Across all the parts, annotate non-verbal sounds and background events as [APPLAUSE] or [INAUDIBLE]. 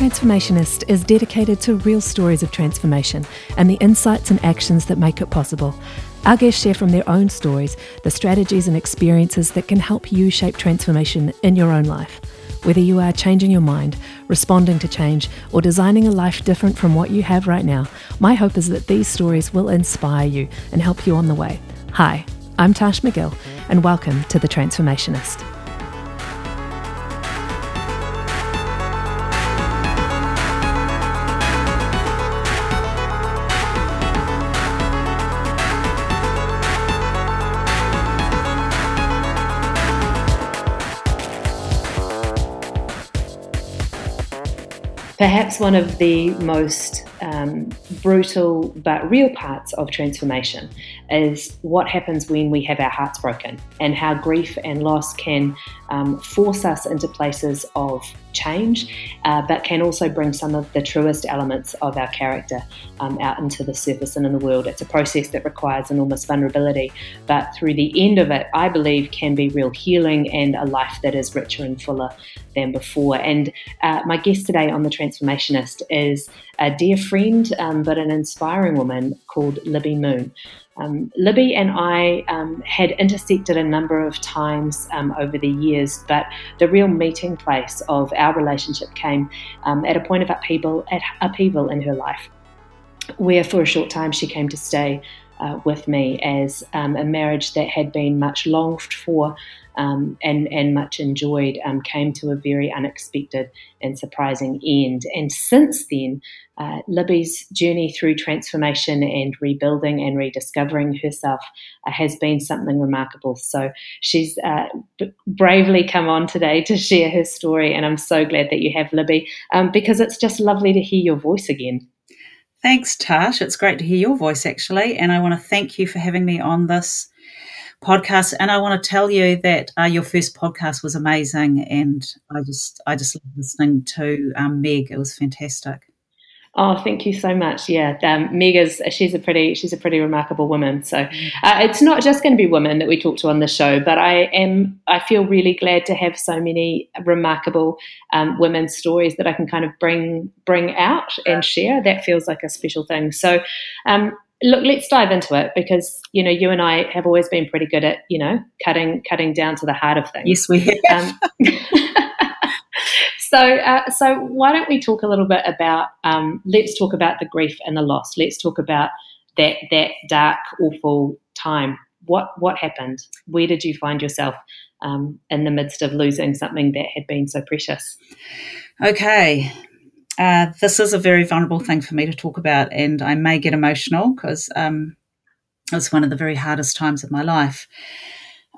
Transformationist is dedicated to real stories of transformation and the insights and actions that make it possible. Our guests share from their own stories the strategies and experiences that can help you shape transformation in your own life. Whether you are changing your mind, responding to change, or designing a life different from what you have right now, my hope is that these stories will inspire you and help you on the way. Hi, I'm Tash McGill, and welcome to The Transformationist. Perhaps one of the most um, brutal but real parts of transformation is what happens when we have our hearts broken and how grief and loss can um, force us into places of change, uh, but can also bring some of the truest elements of our character um, out into the surface and in the world. It's a process that requires enormous vulnerability, but through the end of it, I believe can be real healing and a life that is richer and fuller than before. And uh, my guest today on The Transformationist is a dear friend, um, but an inspiring woman called Libby Moon. Um, Libby and I um, had intersected a number of times um, over the years, but the real meeting place of our relationship came um, at a point of upheaval, upheaval in her life, where for a short time she came to stay uh, with me as um, a marriage that had been much longed for um, and, and much enjoyed um, came to a very unexpected and surprising end. And since then, uh, Libby's journey through transformation and rebuilding and rediscovering herself uh, has been something remarkable. So she's uh, b- bravely come on today to share her story, and I'm so glad that you have Libby um, because it's just lovely to hear your voice again. Thanks, Tash. It's great to hear your voice, actually. And I want to thank you for having me on this podcast. And I want to tell you that uh, your first podcast was amazing, and I just I just love listening to um, Meg. It was fantastic. Oh, thank you so much. Yeah, um, Meg is she's a pretty she's a pretty remarkable woman. So uh, it's not just going to be women that we talk to on the show, but I am I feel really glad to have so many remarkable um, women's stories that I can kind of bring bring out and share. That feels like a special thing. So. Um, look, let's dive into it because you know you and I have always been pretty good at you know cutting cutting down to the heart of things. Yes, we have. Um, [LAUGHS] so, uh, so why don't we talk a little bit about? Um, let's talk about the grief and the loss. Let's talk about that that dark, awful time. What what happened? Where did you find yourself um, in the midst of losing something that had been so precious? Okay, uh, this is a very vulnerable thing for me to talk about, and I may get emotional because um, it was one of the very hardest times of my life.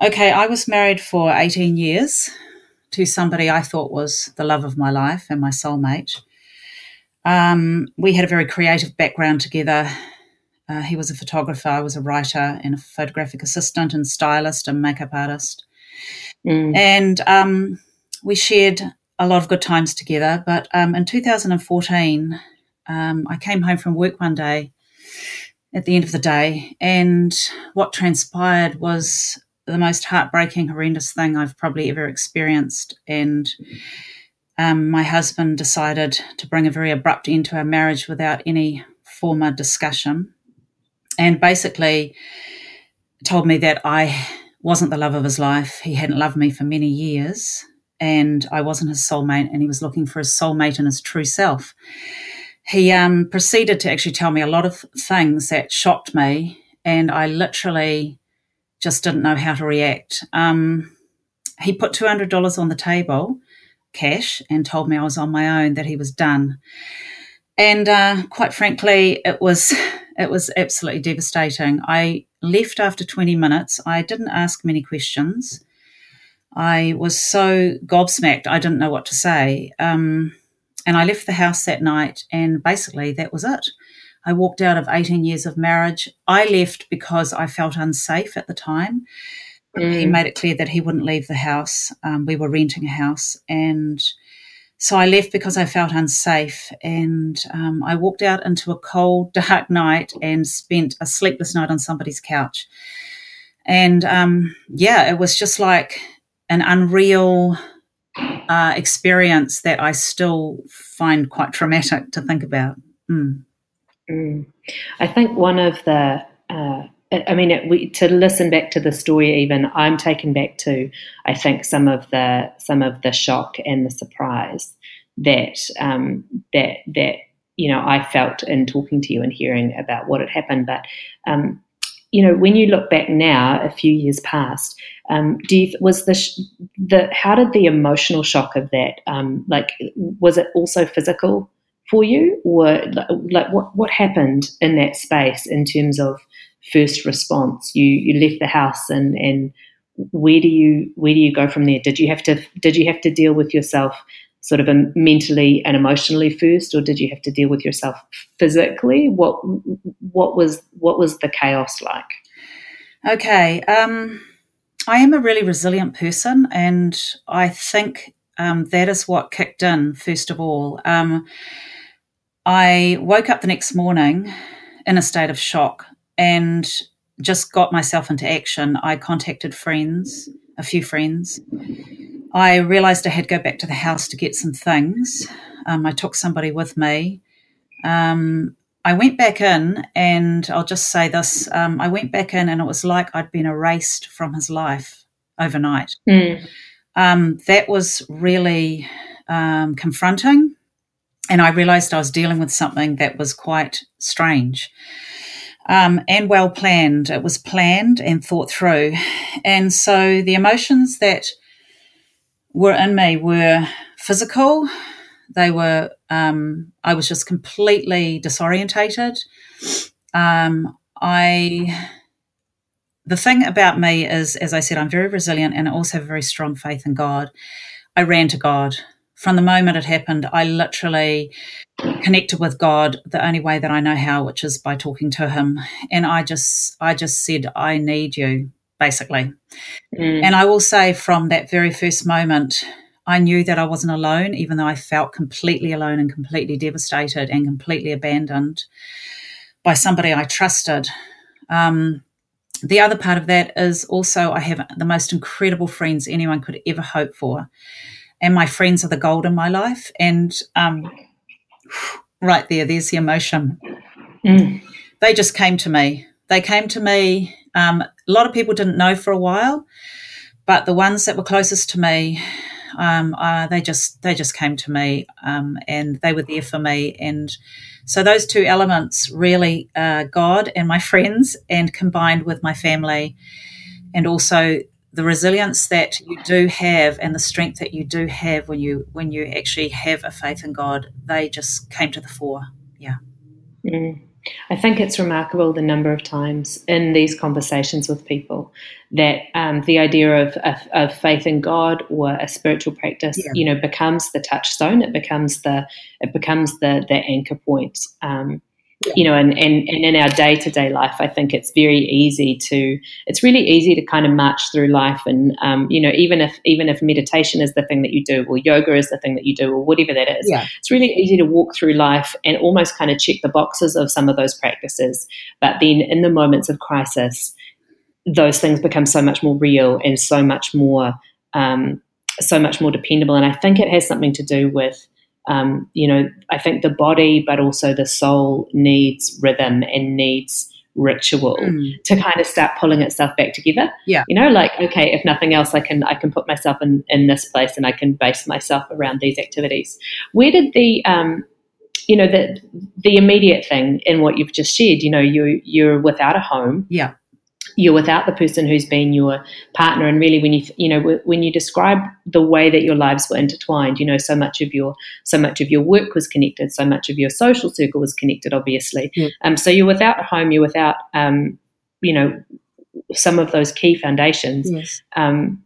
Okay, I was married for 18 years to somebody I thought was the love of my life and my soulmate. Um, we had a very creative background together. Uh, he was a photographer, I was a writer and a photographic assistant and stylist and makeup artist. Mm. And um, we shared a lot of good times together. But um, in 2014, um, I came home from work one day at the end of the day, and what transpired was the most heartbreaking, horrendous thing I've probably ever experienced. And um, my husband decided to bring a very abrupt end to our marriage without any former discussion, and basically told me that I wasn't the love of his life. He hadn't loved me for many years and I wasn't his soulmate, and he was looking for his soulmate and his true self. He um, proceeded to actually tell me a lot of things that shocked me, and I literally just didn't know how to react. Um, he put two hundred dollars on the table, cash, and told me I was on my own, that he was done. And uh, quite frankly, it was it was absolutely devastating. I left after twenty minutes. I didn't ask many questions. I was so gobsmacked, I didn't know what to say. Um, and I left the house that night, and basically that was it. I walked out of 18 years of marriage. I left because I felt unsafe at the time. Mm. He made it clear that he wouldn't leave the house. Um, we were renting a house. And so I left because I felt unsafe. And um, I walked out into a cold, [LAUGHS] dark night and spent a sleepless night on somebody's couch. And um, yeah, it was just like an unreal uh, experience that I still find quite traumatic to think about. Mm. Mm. I think one of the, uh, I mean, it, we, to listen back to the story, even I'm taken back to, I think some of the some of the shock and the surprise that um, that that you know I felt in talking to you and hearing about what had happened. But um, you know, when you look back now, a few years past, um, do you, was the the how did the emotional shock of that um, like was it also physical for you, or like what what happened in that space in terms of first response? You you left the house and and where do you where do you go from there? Did you have to did you have to deal with yourself sort of mentally and emotionally first, or did you have to deal with yourself physically? What what was what was the chaos like? Okay, um, I am a really resilient person, and I think um, that is what kicked in first of all. Um, I woke up the next morning in a state of shock and just got myself into action. I contacted friends, a few friends. I realized I had to go back to the house to get some things. Um, I took somebody with me. Um, I went back in, and I'll just say this um, I went back in, and it was like I'd been erased from his life overnight. Mm. that was really um, confronting and I realized I was dealing with something that was quite strange um, and well planned. It was planned and thought through. And so the emotions that were in me were physical. They were, um, I was just completely disorientated. Um, I, the thing about me is, as I said, I'm very resilient and I also have a very strong faith in God. I ran to God from the moment it happened, I literally connected with God the only way that I know how, which is by talking to Him. And I just, I just said, I need you, basically. Mm. And I will say, from that very first moment, I knew that I wasn't alone, even though I felt completely alone and completely devastated and completely abandoned by somebody I trusted. Um, the other part of that is also I have the most incredible friends anyone could ever hope for and my friends are the gold in my life. And um, [SIGHS] right there, there's the emotion. Mm. They just came to me. They came to me. Um, a lot of people didn't know for a while, but the ones that were closest to me, um, uh, they just they just came to me, um, and they were there for me. And so those two elements really, uh, God and my friends, and combined with my family, and also the resilience that you do have and the strength that you do have when you when you actually have a faith in God, they just came to the fore. Yeah. Mm. I think it's remarkable the number of times in these conversations with people that um, the idea of, of, of, faith in God or a spiritual practice, yeah. you know, becomes the touchstone. It becomes the it becomes the the anchor point. Um, you know, and, and, and in our day to day life, I think it's very easy to, it's really easy to kind of march through life. And, um, you know, even if, even if meditation is the thing that you do, or yoga is the thing that you do, or whatever that is, yeah. it's really easy to walk through life and almost kind of check the boxes of some of those practices. But then in the moments of crisis, those things become so much more real and so much more, um, so much more dependable. And I think it has something to do with, um, you know, I think the body, but also the soul needs rhythm and needs ritual mm. to kind of start pulling itself back together. Yeah. You know, like, okay, if nothing else, I can I can put myself in, in this place and I can base myself around these activities. Where did the um, you know, the the immediate thing in what you've just shared, you know, you you're without a home. Yeah you're without the person who's been your partner. And really when you you know when you describe the way that your lives were intertwined you know so much of your so much of your work was connected so much of your social circle was connected obviously. Yeah. um, so you're without a home you're without um, you know some of those key foundations. Yes. um,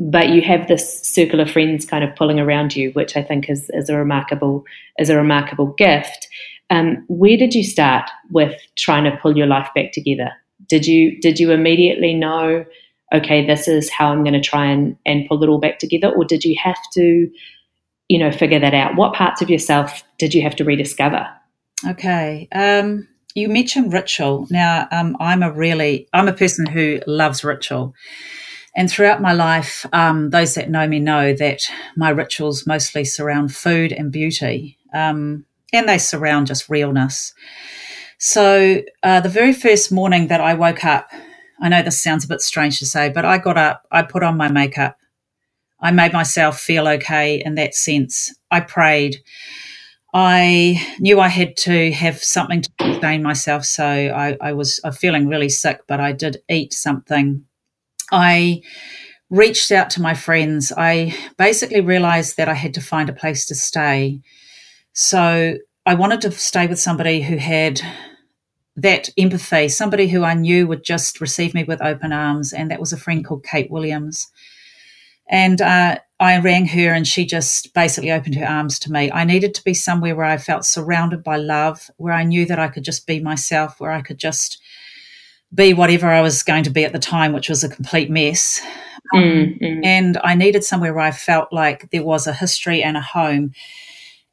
but you have this circle of friends kind of pulling around you which i think is, is a remarkable is a remarkable gift. Um, where did you start with trying to pull your life back together did you did you immediately know okay this is how i'm going to try and, and pull it all back together? Or did you have to you know figure that out? What parts of yourself did you have to rediscover? Okay um, you mentioned ritual. Now um, i'm a really i'm a person who loves ritual. And throughout my life, um, those that know me know that my rituals mostly surround food and beauty, um, and they surround just realness. So, uh, the very first morning that I woke up, I know this sounds a bit strange to say, but I got up, I put on my makeup, I made myself feel okay in that sense. I prayed. I knew I had to have something to sustain myself, so I, I was feeling really sick, but I did eat something. I reached out to my friends. I basically realized that I had to find a place to stay. So I wanted to stay with somebody who had that empathy, somebody who I knew would just receive me with open arms, and that was a friend called Kate Williams. And uh, I rang her and she just basically opened her arms to me. I needed to be somewhere where I felt surrounded by love, where I knew that I could just be myself, where I could just be whatever I was going to be at the time, which was a complete mess. Um, mm-hmm. And I needed somewhere where I felt like there was a history and a home.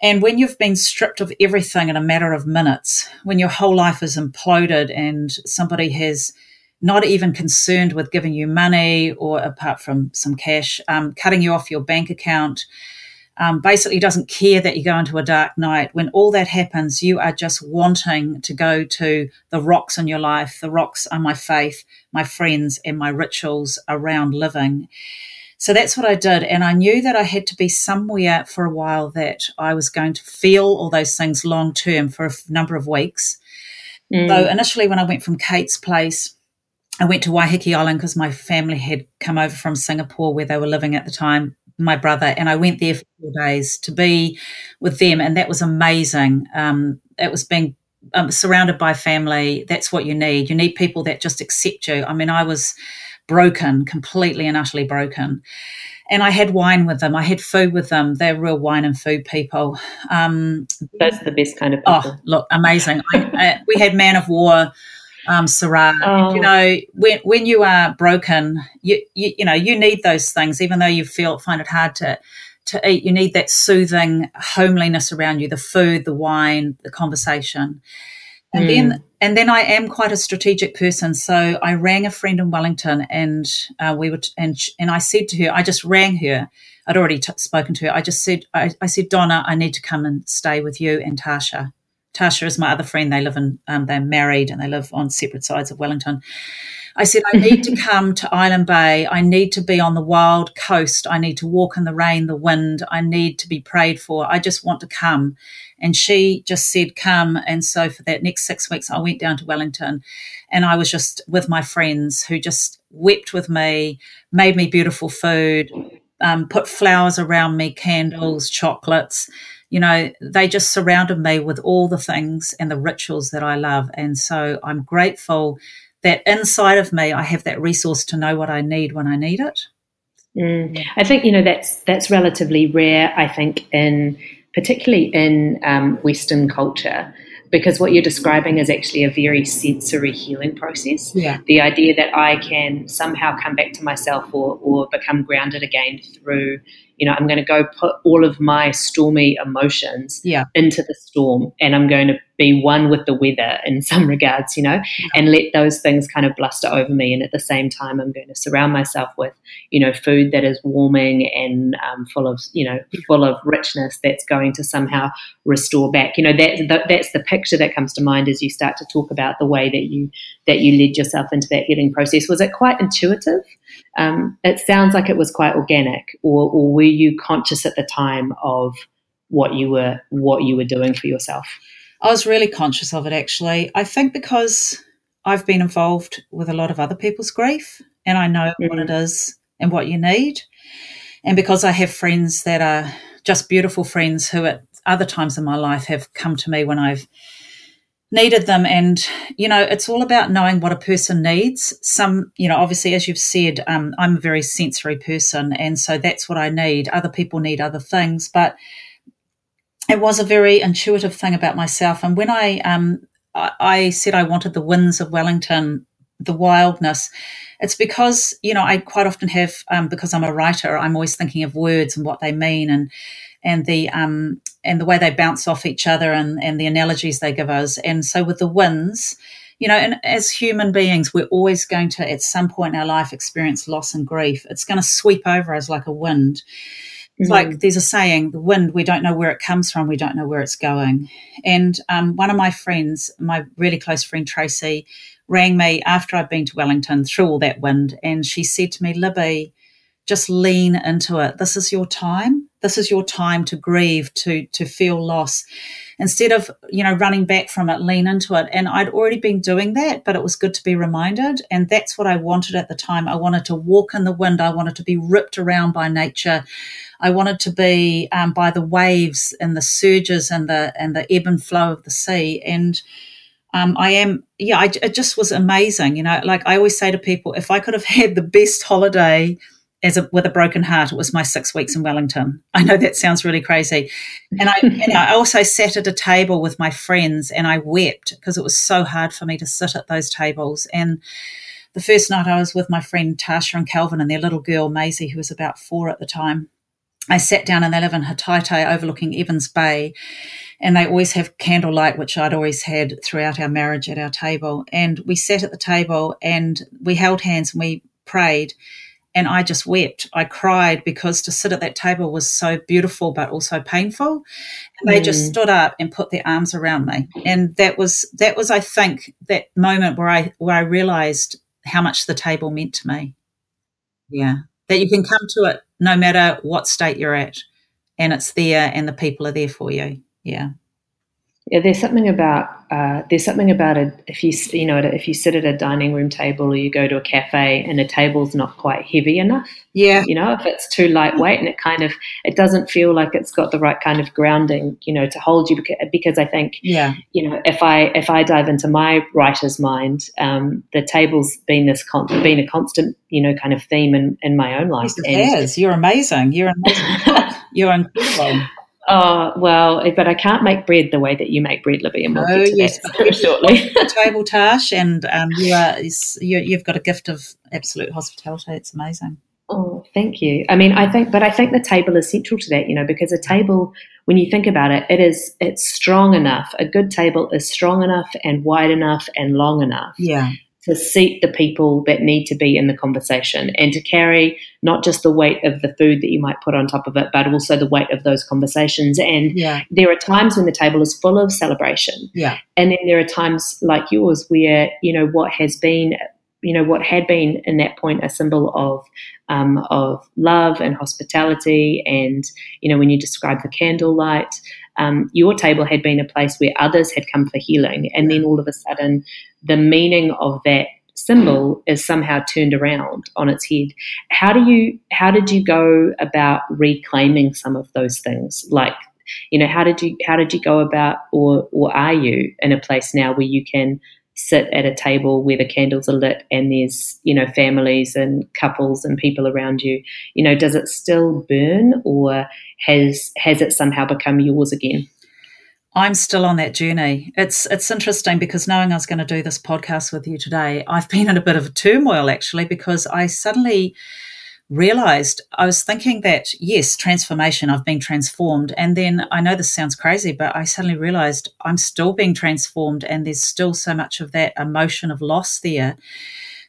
And when you've been stripped of everything in a matter of minutes, when your whole life is imploded and somebody has not even concerned with giving you money or apart from some cash, um, cutting you off your bank account. Um, basically doesn't care that you go into a dark night. When all that happens, you are just wanting to go to the rocks in your life. The rocks are my faith, my friends, and my rituals around living. So that's what I did. And I knew that I had to be somewhere for a while that I was going to feel all those things long term for a number of weeks. Mm. So initially, when I went from Kate's place, I went to Waiheke Island because my family had come over from Singapore where they were living at the time, my brother, and I went there for four days to be with them, and that was amazing. Um, it was being um, surrounded by family. That's what you need. You need people that just accept you. I mean, I was broken, completely and utterly broken. And I had wine with them. I had food with them. They're real wine and food people. Um, Those are the best kind of oh, people. Oh, look, amazing. I, I, [LAUGHS] we had Man of War um, Syrah. Oh. You know, when when you are broken, you, you you know you need those things, even though you feel find it hard to to eat. You need that soothing homeliness around you, the food, the wine, the conversation, and mm. then and then I am quite a strategic person. So I rang a friend in Wellington, and uh, we were t- and and I said to her, I just rang her. I'd already t- spoken to her. I just said, I, I said, Donna, I need to come and stay with you and Tasha. Tasha is my other friend. They live in, um, they're married and they live on separate sides of Wellington. I said, I need to [LAUGHS] come to Island Bay. I need to be on the wild coast. I need to walk in the rain, the wind. I need to be prayed for. I just want to come. And she just said, come. And so for that next six weeks, I went down to Wellington and I was just with my friends who just wept with me, made me beautiful food, um, put flowers around me, candles, chocolates you know, they just surrounded me with all the things and the rituals that I love. And so I'm grateful that inside of me, I have that resource to know what I need when I need it. Mm. I think you know that's that's relatively rare. I think in particularly in um, Western culture, because what you're describing is actually a very sensory healing process. Yeah. The idea that I can somehow come back to myself or, or become grounded again through you know, I'm going to go put all of my stormy emotions yeah. into the storm and I'm going to be one with the weather in [LAUGHS] some regards, you know, and let those things kind of bluster over me. And at the same time, I'm going to surround myself with, you know, food that is warming and um, full of, you know, full of richness that's going to somehow restore back. You know, that, that that's the picture that comes to mind as you start to talk about the way that you that you led yourself into that healing process. Was it quite intuitive? Um, it sounds like it was quite organic, or, or were you conscious at the time of what you were what you were doing for yourself? I was really conscious of it actually. I think because I've been involved with a lot of other people's grief and I know mm-hmm. what it mm. and what you need. And because I have friends that are just beautiful friends who at other times in my life have come to me when I've needed them and you know it's all about knowing what a person needs some you know obviously as you've said um, i'm a very sensory person and so that's what i need other people need other things but it was a very intuitive thing about myself. And when I, um, I, I said I wanted the winds of Wellington, the wildness, it's because you know I quite often have um, because I'm a writer. I'm always thinking of words and what they mean and and the um, and the way they bounce off each other and and the analogies they give us. And so with the winds, you know, and as human beings, we're always going to, at some point in our life, experience loss and grief. It's going to sweep over us like a wind. It's like there's a saying, the wind, we don't know where it comes from, we don't know where it's going. And um, one of my friends, my really close friend Tracy, rang me after I'd been to Wellington through all that wind, and she said to me, Libby, just lean into it. This is your time. This is your time to grieve, to to feel loss. Instead of, you know, running back from it, lean into it. And I'd already been doing that, but it was good to be reminded. And that's what I wanted at the time. I wanted to walk in the wind. I wanted to be ripped around by nature. I wanted to be um, by the waves and the surges and the and the ebb and flow of the sea. And um, I am, yeah, I, it just was amazing. You know, like I always say to people, if I could have [LAUGHS] had the best holiday as a, with a broken heart, it was my six weeks in Wellington. I know that sounds really crazy, and I, and I also sat at a table with my friends and I wept because it was so hard for me to sit at those tables. And the first night I was with my friend Tasha and Calvin and their little girl Maisie, who was about four at the time. I sat down and they live in Hataitai overlooking Evans Bay. And they always have candlelight, which I'd always had throughout our marriage at our table. And we sat at the table and we held hands and we prayed. And I just wept. I cried because to sit at that table was so beautiful, but also painful. And they mm. just stood up and put their arms around me. And that was, that was, I think, that moment where I, where I realized how much the table meant to me. Yeah. That you can come to it no matter what state you're at, and it's there, and the people are there for you. Yeah. Yeah, there's something about uh, there's something about it if you you know if you sit at a dining room table or you go to a cafe and the table's not quite heavy enough. Yeah, you know if it's too lightweight and it kind of it doesn't feel like it's got the right kind of grounding, you know, to hold you because, because I think yeah, you know if I if I dive into my writer's mind, um, the table's been this con- been a constant you know kind of theme in in my own life. Yes, it has. You're amazing. You're amazing. [LAUGHS] You're incredible. Oh well, but I can't make bread the way that you make bread, Libby, and we'll oh, get to yes, that shortly. table [LAUGHS] Tash, and um, you are you, have got a gift of absolute hospitality. It's amazing. Oh, thank you. I mean, I think, but I think the table is central to that, you know, because a table, when you think about it, it is it's strong enough. A good table is strong enough and wide enough and long enough. Yeah to seat the people that need to be in the conversation and to carry not just the weight of the food that you might put on top of it, but also the weight of those conversations. And yeah. there are times when the table is full of celebration. Yeah. And then there are times like yours where, you know, what has been you know what had been in that point a symbol of um, of love and hospitality and you know when you describe the candlelight um, your table had been a place where others had come for healing and then all of a sudden the meaning of that symbol is somehow turned around on its head. How do you how did you go about reclaiming some of those things? Like you know how did you how did you go about or or are you in a place now where you can sit at a table where the candles are lit and there's you know families and couples and people around you? You know does it still burn or has has it somehow become yours again I'm still on that journey. It's it's interesting because knowing I was going to do this podcast with you today, I've been in a bit of a turmoil actually because I suddenly realized I was thinking that, yes, transformation, I've been transformed. And then I know this sounds crazy, but I suddenly realized I'm still being transformed and there's still so much of that emotion of loss there.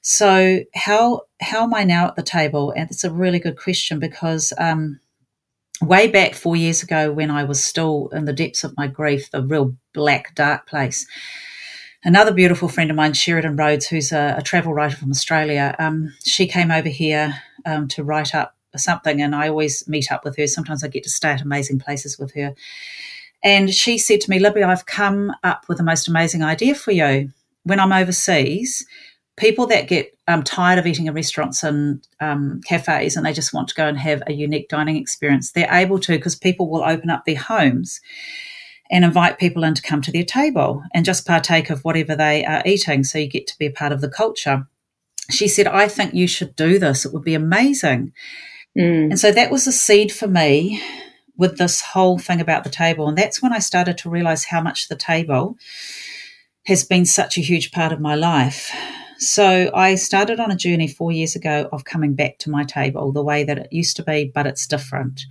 So how how am I now at the table? And it's a really good question because um, way back four years ago when I was still in the depths of my grief, the real black, dark place, another beautiful friend of mine, Sheridan Rhodes, who's a, a travel writer from Australia, um, she came over here um, to write up something, and I always meet up with her. Sometimes I get to stay at amazing places with her. And she said to me, Libby, I've come up with the most amazing idea for you. When I'm overseas, people that get um, tired of eating in restaurants and um, cafes and they just want to go and have a unique dining experience, they're able to because people will open up their homes and invite people in to come to their table and just partake of whatever they are eating. So you get to be a part of the culture. She said, I think you should do this. It would be amazing. Mm. And so that was a seed for me with this whole thing about the table. And that's when I started to realize how much the table has been such a huge part of my life. So I started on a journey four years ago of coming back to my table the way that it used to be, but it's different.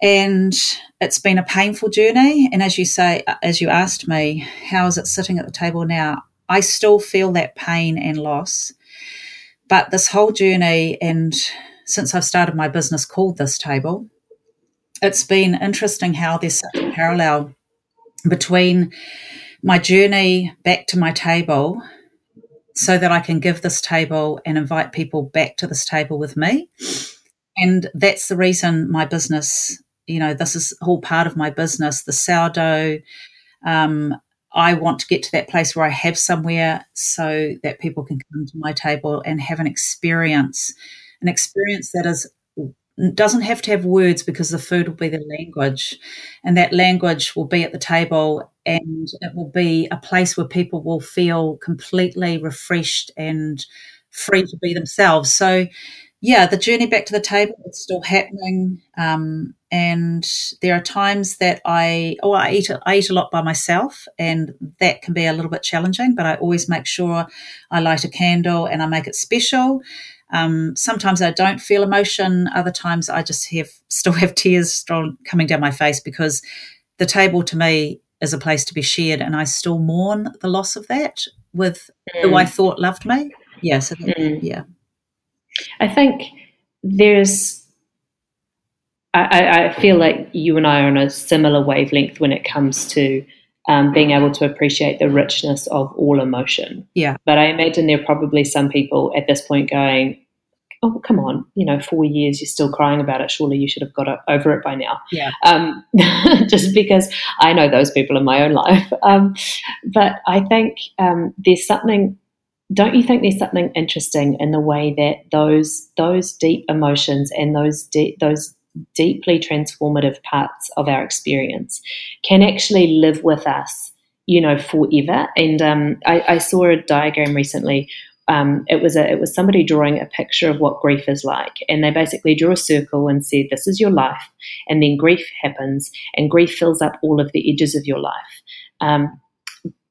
And it's been a painful journey. And as you say, as you asked me, how is it sitting at the table now? I still feel that pain and loss. But this whole journey, and since I've started my business called This Table, it's been interesting how there's such a parallel between my journey back to my table so that I can give this table and invite people back to this table with me. And that's the reason my business, you know, this is all part of my business, the sourdough. Um, I want to get to that place where I have somewhere so that people can come to my table and have an experience, an experience that is doesn't have to have words because the food will be the language. And that language will be at the table and it will be a place where people will feel completely refreshed and free to be themselves. So yeah the journey back to the table is still happening. Um, and there are times that i oh i eat i eat a lot by myself and that can be a little bit challenging but i always make sure i light a candle and i make it special um, sometimes I don't feel emotion. Other times I just have [LAUGHS] still have tears coming down my face because the table to me is a place to be shared, and I still mourn the loss of that with mm. who I mm. thought loved me. Yeah, so mm. yeah. I think there's. I, I feel like you and I are on a similar wavelength when it comes to um, being able to appreciate the richness of all emotion. Yeah. But I imagine there are probably some people at this point going, oh, come on, you know, four years, you're still crying about it. Surely you should have got over it by now. Yeah. Um, [LAUGHS] just because I know those people in my own life. [LAUGHS] Um, but I think um, there's something. Don't you think there's something interesting in the way that those those deep emotions and those de- those deeply transformative parts of our experience can actually live with us, you know, forever. And um, I, I, saw a diagram recently. Um, it was a it was somebody drawing a picture of what grief is like, and they basically drew a circle and said, "This is your life," and then grief happens, and grief fills up all of the edges of your life. Um,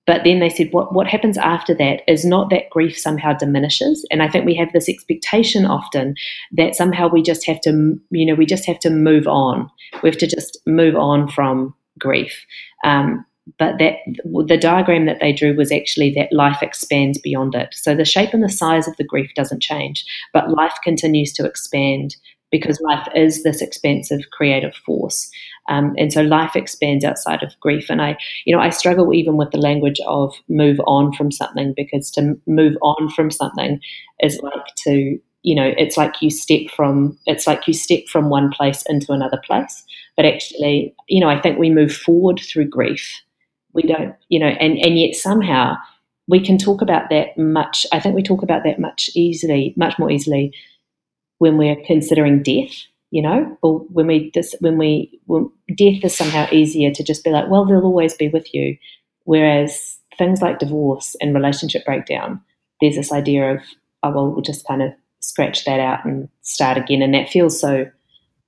but then they said, what, what happens after that is not that grief somehow diminishes. And I think we have this expectation often that somehow we just have to, you know, we just have to move on. We have to just move on from grief. Um, but that the diagram that they drew was actually that life expands beyond it. So the shape and the size of the grief doesn't change, but life continues to expand because life is this expansive creative force. Um, and so life expands outside of grief. And I, you know, I struggle even with the language of move on from something because to move on from something is like to, you know, it's like you step from, it's like you step from one place into another place. But actually, you know, I think we move forward through grief. We don't, you know, and, and yet somehow we can talk about that much. I think we talk about that much easily, much more easily when we're considering death you know or when we when we when death is somehow easier to just be like well they'll always be with you. Whereas things like divorce and relationship breakdown there's this idea of oh well we'll just kind of scratch that out and start again. And that feels so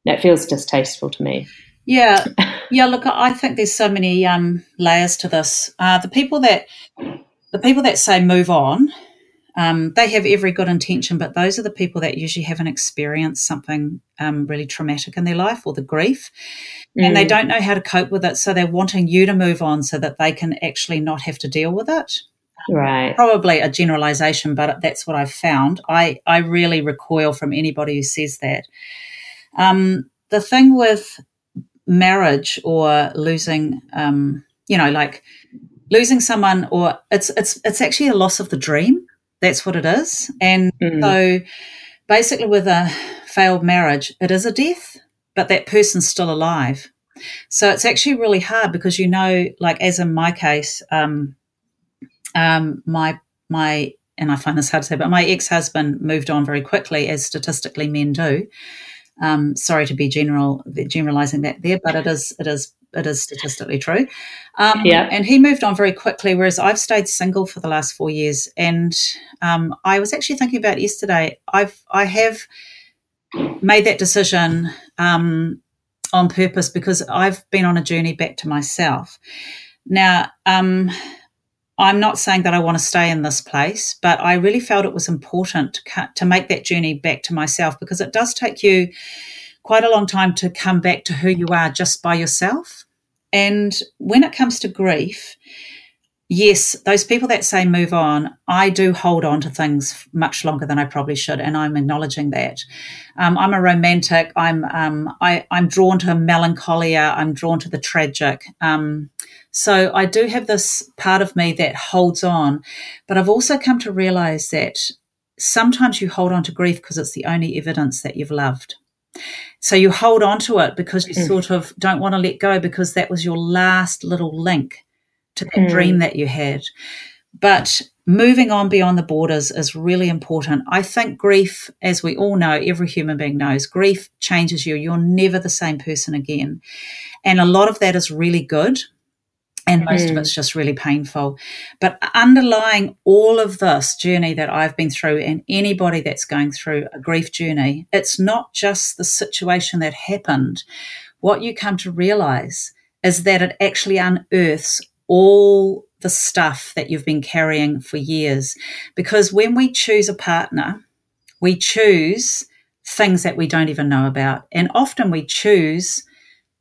that feels distasteful to me. Yeah. [LAUGHS] Yeah look i think there's so many um, layers to this. Uh, the people that the people that say move on um, they have every good intention, but those are the people that usually haven't experienced something um, really traumatic in their life or the grief, mm. and they mm. don't know how to cope with it. So they're wanting you to move on so that they can actually not have to deal with it. Right. Probably a generalization, but that's what I've found. I, I really recoil from anybody who says that. Um, the thing with marriage or losing, um, you know, like losing someone, or it's it's it's actually a loss of the dream that's what it is. And mm. so basically, with a failed marriage, it is a death, but that person's still alive. So it's actually really hard because you know, like as in my case, um, um, my my and I find this hard to say, but my ex husband moved on very quickly, as statistically men do. Um, sorry to be general generalizing that there, but it is it is it is statistically true. Um, yeah. And he moved on very quickly, whereas I've stayed single for the last four years. And um, I was actually thinking about yesterday. I've I have made that decision um, on purpose because I've been on a journey back to myself. Now, um, I'm not saying that I want to stay in this place, but I really felt it was important to, cut, to make that journey back to myself because it does take you quite a long time to come back to who you are just by yourself. And when it comes to grief, yes, those people that say move on, I do hold on to things much longer than I probably should, and I'm acknowledging that. Um, I'm a romantic. I'm um, I, am drawn to melancholia. I'm drawn to the tragic. Um, so I do have this part of me that holds on, but I've also come to realize that sometimes you hold on to grief because it's the only evidence that you've loved. So you hold on to it because you mm. sort of don't want to let go because that was your last little link to that mm. dream that you had. But moving on beyond the borders is really important. I think grief, as we all know, every human being knows, grief changes you. You're never the same person again. And a lot of that is really good. And most mm. of it's just really painful. But underlying all of this journey that I've been through, and anybody that's going through a grief journey, it's not just the situation that happened. What you come to realize is that it actually unearths all the stuff that you've been carrying for years. Because when we choose a partner, we choose things that we don't even know about. And often we choose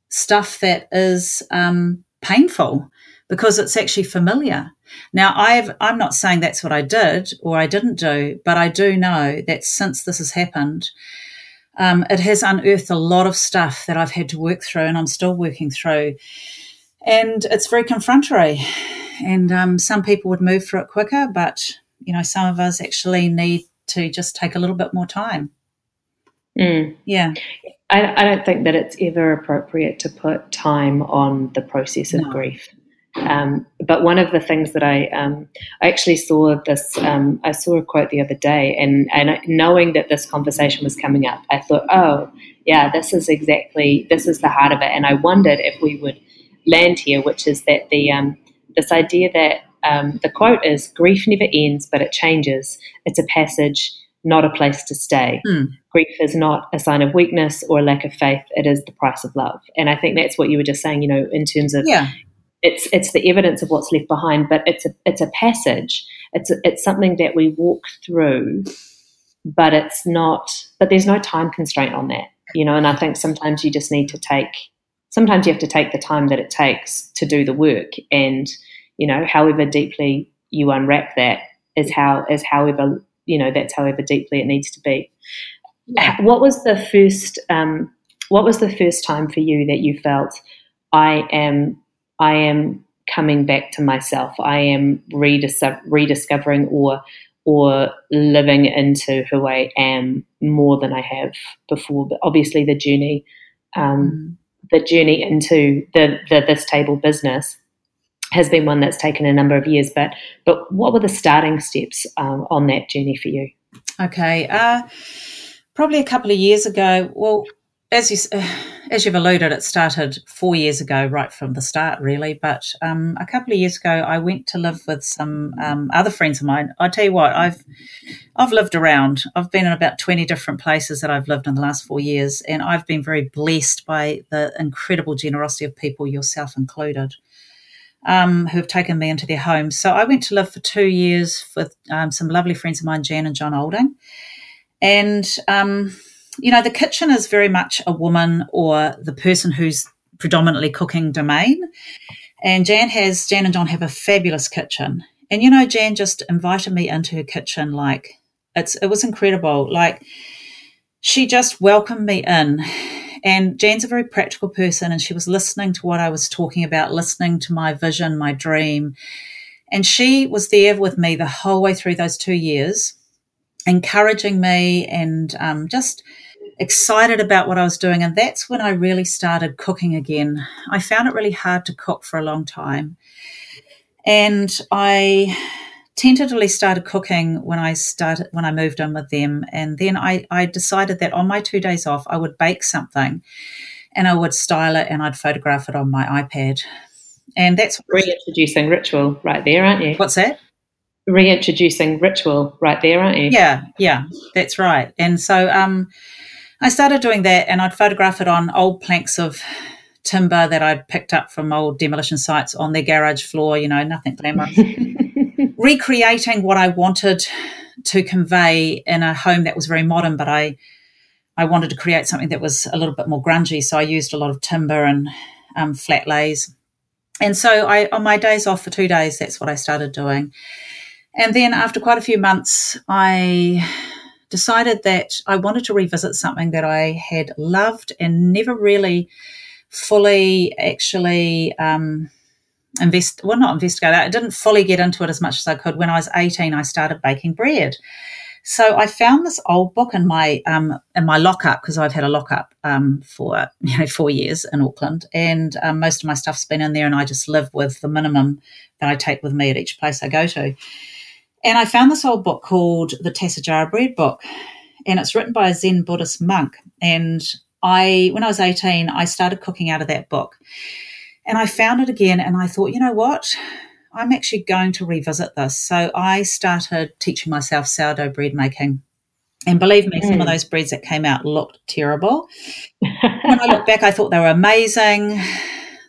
stuff that is um, painful because it's actually familiar. Now, I've, I'm not saying that's what I did or I didn't do, but I do know that since this has happened, um, it has unearthed a lot of stuff that I've had to work through and I'm still working through and it's very confrontatory. And um, some people would move through it quicker, but you know, some of us actually need to just take a little bit more time. Mm. Yeah. I, I, don't think that it's ever appropriate to put time on the process of no. grief. Um, but one of the things that I, um, I actually saw this, um, I saw a quote the other day, and, and knowing that this conversation was coming up, I thought, oh, yeah, this is exactly, this is the heart of it. And I wondered if we would land here, which is that the um, this idea that um, the quote is grief never ends, but it changes. It's a passage, not a place to stay. Mm. Grief is not a sign of weakness or a lack of faith. It is the price of love. And I think that's what you were just saying. You know, in terms of yeah. It's it's the evidence of what's left behind, but it's a it's a passage. It's a, it's something that we walk through, but it's not. But there's no time constraint on that, you know. And I think sometimes you just need to take sometimes you have to take the time that it takes to do the work and you know however deeply you unwrap that is how is however you know that's however deeply it needs to be. Yeah. what was the first um, what was the first time for you that you felt i am i am coming back to myself. I am redis- rediscovering or or living into who i am more than i have before. But obviously the journey um, mm. the journey into the, the this table business has been one that's taken a number of years. But but what were the starting steps um, on that journey for you? Okay, uh, probably a couple of years ago. Well, as you as you've alluded, it started four years ago, right from the start, really. But um, a couple of years ago, I went to live with some um, other friends of mine. I tell you what, I've I've lived around. I've been in about twenty different places that I've lived in the last four years, and I've been very blessed by the incredible generosity of people, yourself included. Um, who have taken me into their homes. So I went to live for two years with um, some lovely friends of mine, Jan and John Olding. And um, you know, the kitchen is very much a woman or the person who's predominantly cooking domain. And Jan has, Jan and John have a fabulous kitchen. And, you know, Jan just invited me into her kitchen. Like, it's, it was incredible. Like, she just welcomed me in. And Jan's a very practical person, and she was listening to what I was talking about, listening to my vision, my dream. And she was there with me the whole way through those two years, encouraging me and um, just excited about what I was doing. And that's when I really started cooking again. I found it really hard to cook for a long time. And I tentatively started cooking when I started when I moved in with them. And then I, I decided that on my two days off I would bake something and I would style it and I'd photograph it on my iPad. And that's reintroducing ritual right there, aren't you? What's that? Reintroducing ritual right there, aren't you? Yeah, yeah, that's right. And so um I started doing that and I'd photograph it on old planks of timber that I'd picked up from old demolition sites on their garage floor, you know, nothing glamorous. [LAUGHS] Recreating what I wanted to convey in a home that was very modern, but I I wanted to create something that was a little bit more grungy. So I used a lot of timber and um, flat lays. And so I on my days off for two days, that's what I started doing. And then after quite a few months, I decided that I wanted to revisit something that I had loved and never really fully actually um, invest well not investigate I didn't fully get into it as much as I could. When I was 18, I started baking bread. So I found this old book in my um, in my lockup because I've had a lockup um, for [LAUGHS] you know four years in Auckland, and um, most of my stuff's been in there, and I just live with the minimum that I take with me at each place I go to. And I found this old book called the Tassajara Bread Book, and it's written by a Zen Buddhist monk. And I, when I was eighteen, I started cooking out of that book, and I found it again, and I thought, you know what? I'm actually going to revisit this. So I started teaching myself sourdough bread making. And believe me, mm. some of mm. those breads that came out looked terrible. when I look back, I thought they were amazing.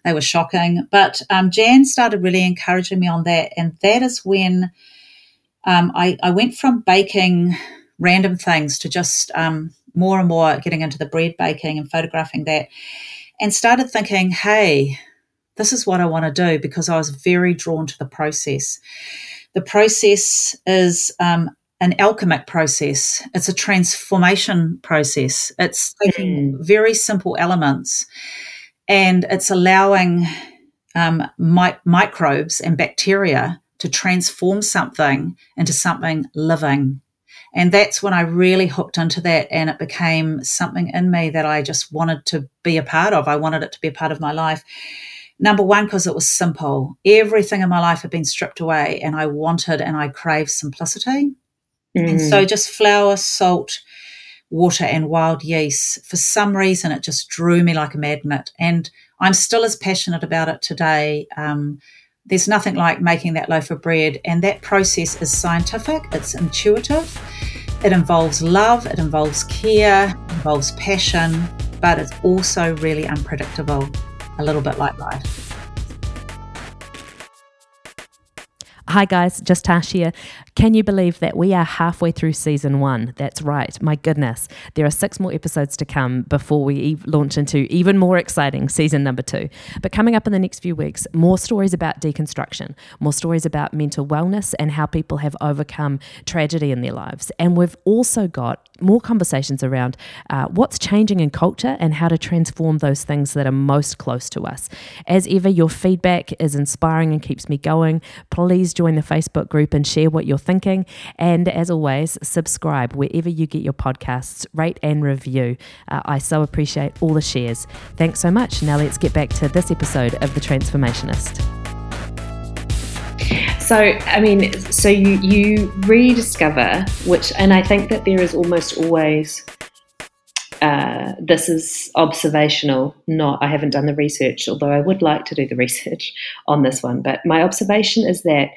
They were shocking. But um, Jan started really encouraging me on that. And that is when um, I, I, went from baking random things to just um, more and more getting into the bread baking and photographing that and started thinking, hey, this is what I want to do because I was very drawn to the process. The process is um, an alchemic process, it's a transformation process. It's taking mm. very simple elements and it's allowing um, mi- microbes and bacteria to transform something into something living. And that's when I really hooked into that, and it became something in me that I just wanted to be a part of. I wanted it to be a part of my life. Number one, because it was simple. Everything in my life had been stripped away, and I wanted and I craved simplicity. Mm. And so, mm. just flour, salt, water, and wild yeast. For some reason, it just drew me like a magnet. And I'm still as passionate about it today. Um, there's nothing like making that loaf of bread, and that process is scientific, it's intuitive, it involves love, it involves care, it involves passion, but it's also really unpredictable a little bit like life. Hi guys, just Tash here. Can you believe that we are halfway through season one? That's right. My goodness. There are six more episodes to come before we launch into even more exciting season number two. But coming up in the next few weeks, more stories about deconstruction, more stories about mental wellness and how people have overcome tragedy in their lives. And we've also got more conversations around uh, what's changing in culture and how to transform those things that are most close to us. As ever, your feedback is inspiring and keeps me going. Please join the Facebook group and share what you're thinking. And as always, subscribe wherever you get your podcasts, rate and review. Uh, I so appreciate all the shares. Thanks so much. Now let's get back to this episode of The Transformationist. So, I mean, so you, you rediscover, which, and I think that there is almost always uh, this is observational, not, I haven't done the research, although I would like to do the research on this one. But my observation is that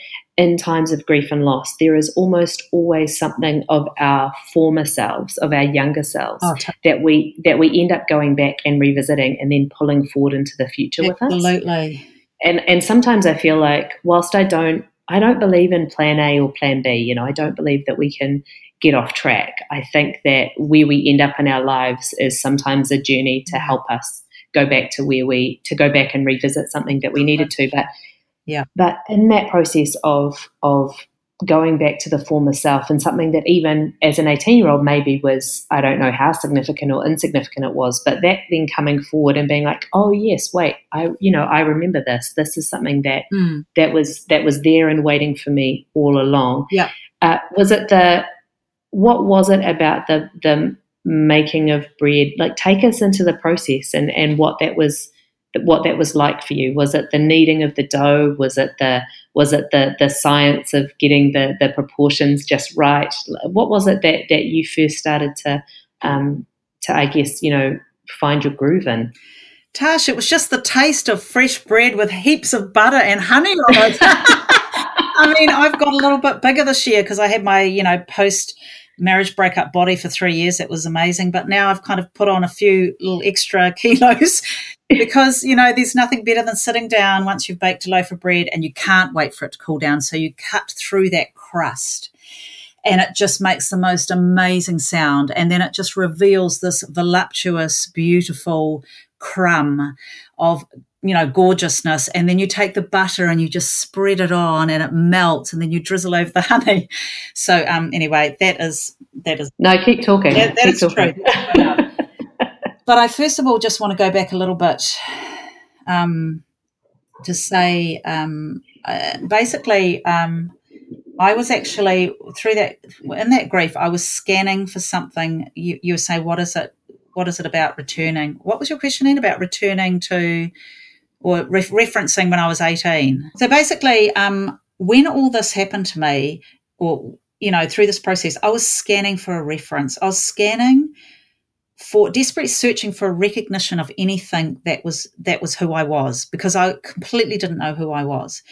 in times of grief and loss, there is almost always something of our former selves, of our younger selves, oh, t- that we that we end up going back and revisiting, and then pulling forward into the future Absolutely. with us. Absolutely. And and sometimes I feel like, whilst I don't, I don't believe in Plan A or Plan B. You know, I don't believe that we can get off track. I think that where we end up in our lives is sometimes a journey to help us go back to where we to go back and revisit something that we needed to. But yeah. But in that process of of going back to the former self and something that even as an 18 year old maybe was I don't know how significant or insignificant it was, but that then coming forward and being like, oh yes, wait, I you know I remember this. This is something that mm. that was that was there and waiting for me all along. Yeah. Uh, was it the what was it about the the making of bread? Like take us into the process and and what that was what that was like for you. Was it the kneading of the dough? Was it the was it the the science of getting the the proportions just right? What was it that that you first started to um, to I guess you know find your groove in? Tash, it was just the taste of fresh bread with heaps of butter and honey on it. [LAUGHS] I mean, I've got a little bit bigger this year because I had my, you know, post marriage breakup body for three years. It was amazing. But now I've kind of put on a few little extra kilos because, you know, there's nothing better than sitting down once you've baked a loaf of bread and you can't wait for it to cool down. So you cut through that crust and it just makes the most amazing sound. And then it just reveals this voluptuous, beautiful crumb of you know gorgeousness and then you take the butter and you just spread it on and it melts and then you drizzle over the [LAUGHS] honey so um anyway that is that is no keep talking that, that keep is talking. true but i first of all just want to go back a little bit um to say um uh, basically um I was actually through that in that grief. I was scanning for something. You, you say, "What is it? What is it about returning?" What was your question questioning about returning to? or re- referencing when I was 18. So basically, um, when all this happened to me, or, you know, through this process, I was scanning for a reference. I was scanning for desperately searching for a recognition of anything that was that was who I was because I completely didn't know who I was,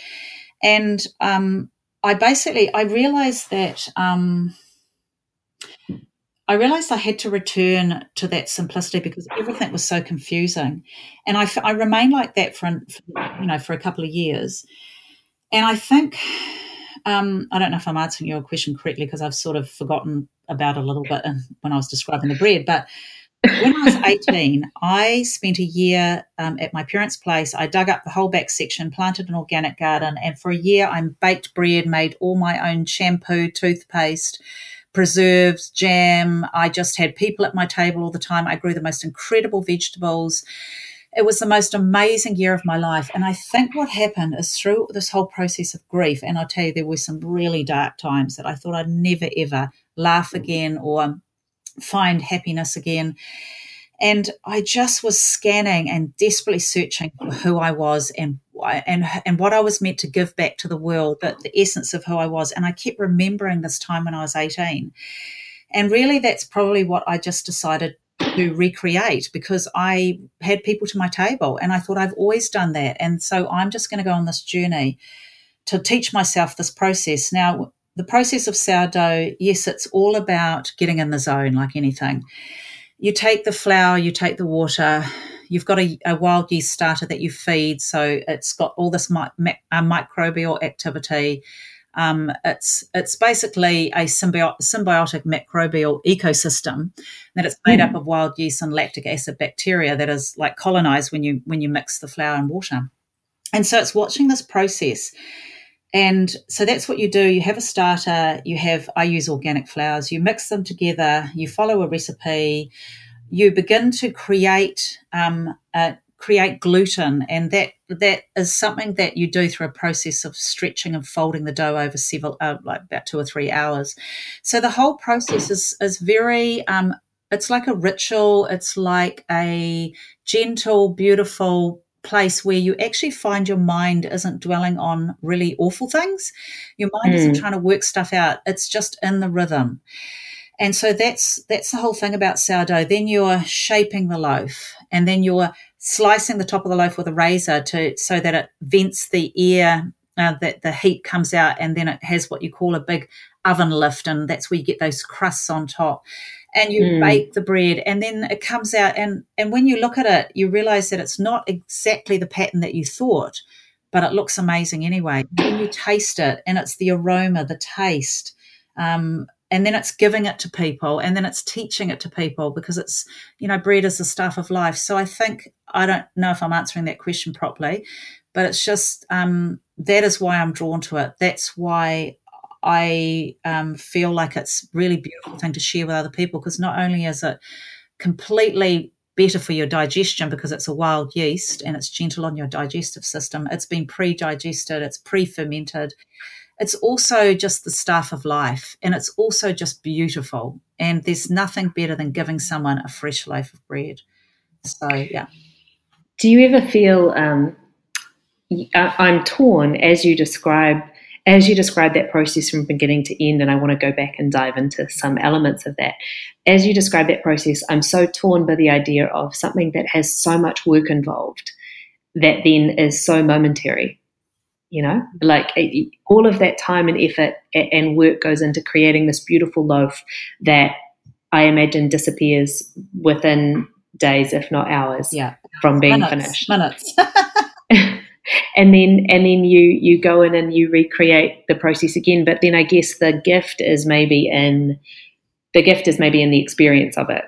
and um, I basically I realized that um, I realized I had to return to that simplicity because everything was so confusing, and I, I remained like that for, you know for a couple of years, and I think um, I don't know if I'm answering your question correctly because I've sort of forgotten about a little bit when I was describing the bread, but when I was 18, I spent a year um, at my parents' place. I dug up the whole back section, planted an organic garden, and for a year I baked bread, made all my own shampoo, toothpaste, preserves, jam. I just had people at my table all the time. I grew the most incredible vegetables. It was the most amazing year of my life. And I think what happened is through this whole process of grief, and I'll tell you, there were some really dark times that I thought I'd never ever laugh again or find happiness again. And I just was scanning and desperately searching for who I was and and and what I was meant to give back to the world, but the essence of who I was. And I kept remembering this time when I was 18. And really that's probably what I just decided to recreate because I had people to my table and I thought I've always done that. And so I'm just going to go on this journey to teach myself this process. Now, the process of sourdough, yes, it's all about getting in the zone like anything you take the flour, you take the water, you've got a, a wild yeast starter that you feed, so it's got all this mi- uh, microbial activity. Um, it's it's basically a symbio- symbiotic microbial ecosystem that it's made mm. up of wild yeast and lactic acid bacteria that is like colonized when you when you mix the flour and water. And so it's watching this process and so that's what you do. You have a starter, you have, I use organic flours, you mix them together, you follow a recipe, you begin to create, um, create gluten. And that, that is something that you do through a process of stretching and folding the dough over several, uh, like about two or three hours. So the whole process is, is very, um, it's like a ritual. It's like a gentle, beautiful place where you actually find your mind isn't dwelling on really awful things. Your mind mm. isn't trying to work stuff out. It's just in the rhythm. And so that's that's the whole thing about sourdough. Then you're shaping the loaf and then you're slicing the top of the loaf with a razor to so that it vents the air uh, that the heat comes out and then it has what you call a big oven lift and that's where you get those crusts on top and you mm. bake the bread and then it comes out and and when you look at it you realize that it's not exactly the pattern that you thought but it looks amazing anyway. When you taste it and it's the aroma the taste um, and then it's giving it to people and then it's teaching it to people because it's you know bread is the stuff of life. So i think i don't know if i'm answering that question properly but it's just um, that is why i'm drawn to it. That's why I um, feel like it's really beautiful thing to share with other people because not only is it completely better for your digestion because it's a wild yeast and it's gentle on your digestive system, it's been pre-digested, it's pre-fermented. It's also just the stuff of life and it's also just beautiful. And there's nothing better than giving someone a fresh loaf of bread. So, yeah. Do you ever feel um, I'm torn as you describe as you describe that process from beginning to end, and I want to go back and dive into some elements of that. As you describe that process, I'm so torn by the idea of something that has so much work involved that then is so momentary. You know, like all of that time and effort and work goes into creating this beautiful loaf that I imagine disappears within days, if not hours, yeah. from being minutes, finished. Minutes. [LAUGHS] [LAUGHS] and then and then you you go in and you recreate the process again. But then i guess the gift is maybe in the gift is maybe in the experience of it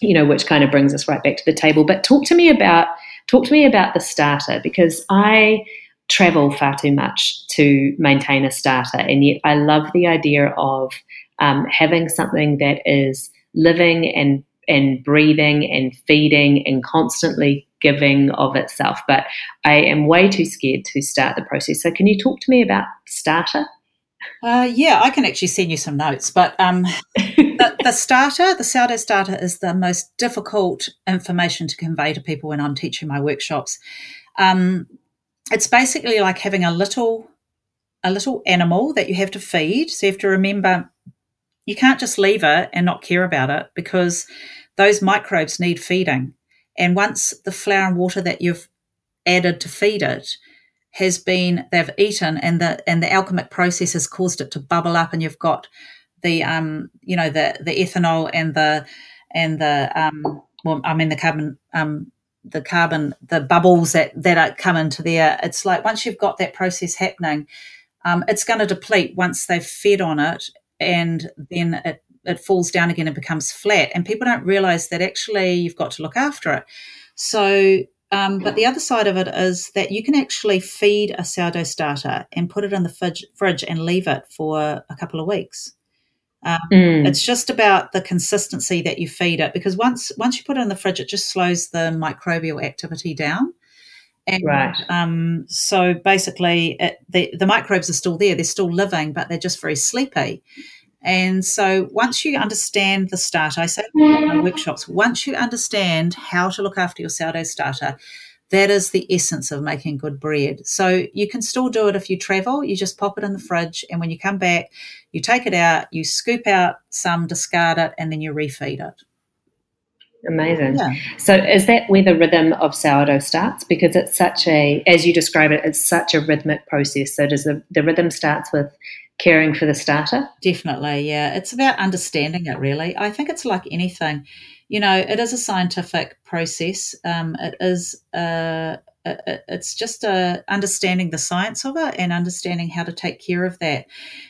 you know which kind of brings us right back to the table. But talk to me about Talk to me about the starter because I travel far too much to maintain a starter, and yet I love the idea of um, having something that is living and and breathing and feeding and constantly giving of itself. But I am way too scared to start the process. So, can you talk to me about starter? Uh, yeah, I can actually send you some notes. But um, [LAUGHS] the, the, starter, the sourdough starter, is the most difficult information to convey to people when I'm teaching my workshops. Um, it's basically like having a little, a little animal that you have to feed. So you have to remember, you can't just leave it and not care about it because those microbes need feeding. And once the flour and water that you've added to feed it has been they've eaten and the and the alchemic process has caused it to bubble up and you've got the um you know the the ethanol and the and the um well I mean the carbon um the carbon the bubbles that that are come into there. It's like once you've got that process happening um, it's going to deplete once they've fed on it and then it it falls down again and becomes flat and people don't realize that actually you've got to look after it so um, but the other side of it is that you can actually feed a sourdough starter and put it in the fridge, fridge and leave it for a couple of weeks. Um, mm. It's just about the consistency that you feed it because once once you put it in the fridge, it just slows the microbial activity down. And, right. Um, so basically, it, the the microbes are still there; they're still living, but they're just very sleepy. And so once you understand the starter, I say in my mm. workshops, once you understand how to look after your sourdough starter, that is the essence of making good bread. So you can still do it if you travel. You just pop it in the fridge, and when you come back, you take it out, you scoop out some, discard it, and then you refeed it. Amazing. Yeah. So is that where the rhythm of sourdough starts? Because it's such a, as you describe it, it's such a rhythmic process. So does the, the rhythm starts with caring for the starter? Definitely, yeah. It's about understanding it, really. I think it's like anything. You know, it is a scientific process. Um, it is a, it's just a understanding the science of it and understanding how to take care of that.